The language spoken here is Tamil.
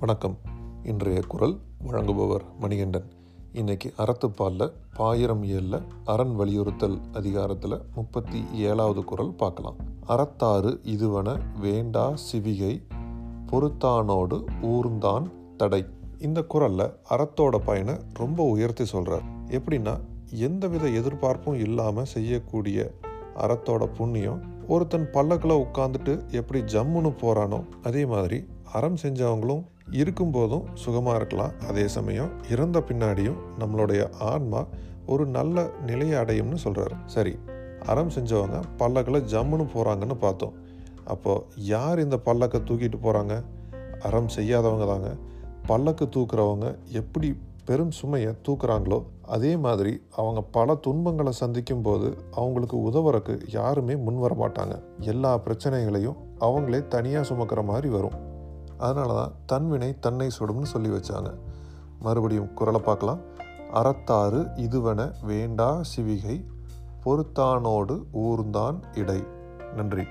வணக்கம். இன்றைய குரல் வழங்குபவர் மணிகண்டன். இன்னைக்கு அறத்துப்பாலில் பாயிரம் ஏழில் அரண் வலியுறுத்தல் அதிகாரத்தில் முப்பத்தி ஏழாவது குரல் பார்க்கலாம். அறத்தாறு இதுவன வேண்டா சிவிகை பொறுத்தானோடு ஊர்ந்தான் தடை. இந்த குரலில் அறத்தோட பயனை ரொம்ப உயர்த்தி சொல்கிறார் எப்படின்னா எந்தவித எதிர்பார்ப்பும் இல்லாமல் செய்யக்கூடிய அறத்தோட புண்ணியம் ஒருத்தன் பல்லக்கில் உட்காந்துட்டு எப்படி ஜம்முன்னு போகிறானோ அதே மாதிரி அறம் செஞ்சவங்களும் இருக்கும்போதும் சுகமாக இருக்கலாம். அதே சமயம் இறந்த பின்னாடியும் நம்மளுடைய ஆன்மா ஒரு நல்ல நிலையை அடையும்னு சொல்கிறாரு சரி அறம் செஞ்சவங்க பல்லக்கில் ஜம்முன்னு போகிறாங்கன்னு பார்த்தோம். அப்போது யார் இந்த பல்லக்கை தூக்கிட்டு போகிறாங்க அறம் செய்யாதவங்க தாங்க. பல்லக்கு தூக்குறவங்க எப்படி பெரும் சுமையை தூக்குறாங்களோ அதே மாதிரி அவங்க பல துன்பங்களை சந்திக்கும் போது அவங்களுக்கு உதவுறக்கு யாருமே முன் வர மாட்டாங்க. எல்லா பிரச்சனைகளையும் அவங்களே தனியாக சுமக்கிற மாதிரி வரும். அதனால தான் தன்வினை தன்னை சுடும்னு சொல்லி வச்சாங்க. மறுபடியும் குரலை பார்க்கலாம். அறத்தாறு இதுவன வேண்டா சிவிகை பொறுத்தானோடு ஊர்ந்தான் இடை. நன்றி.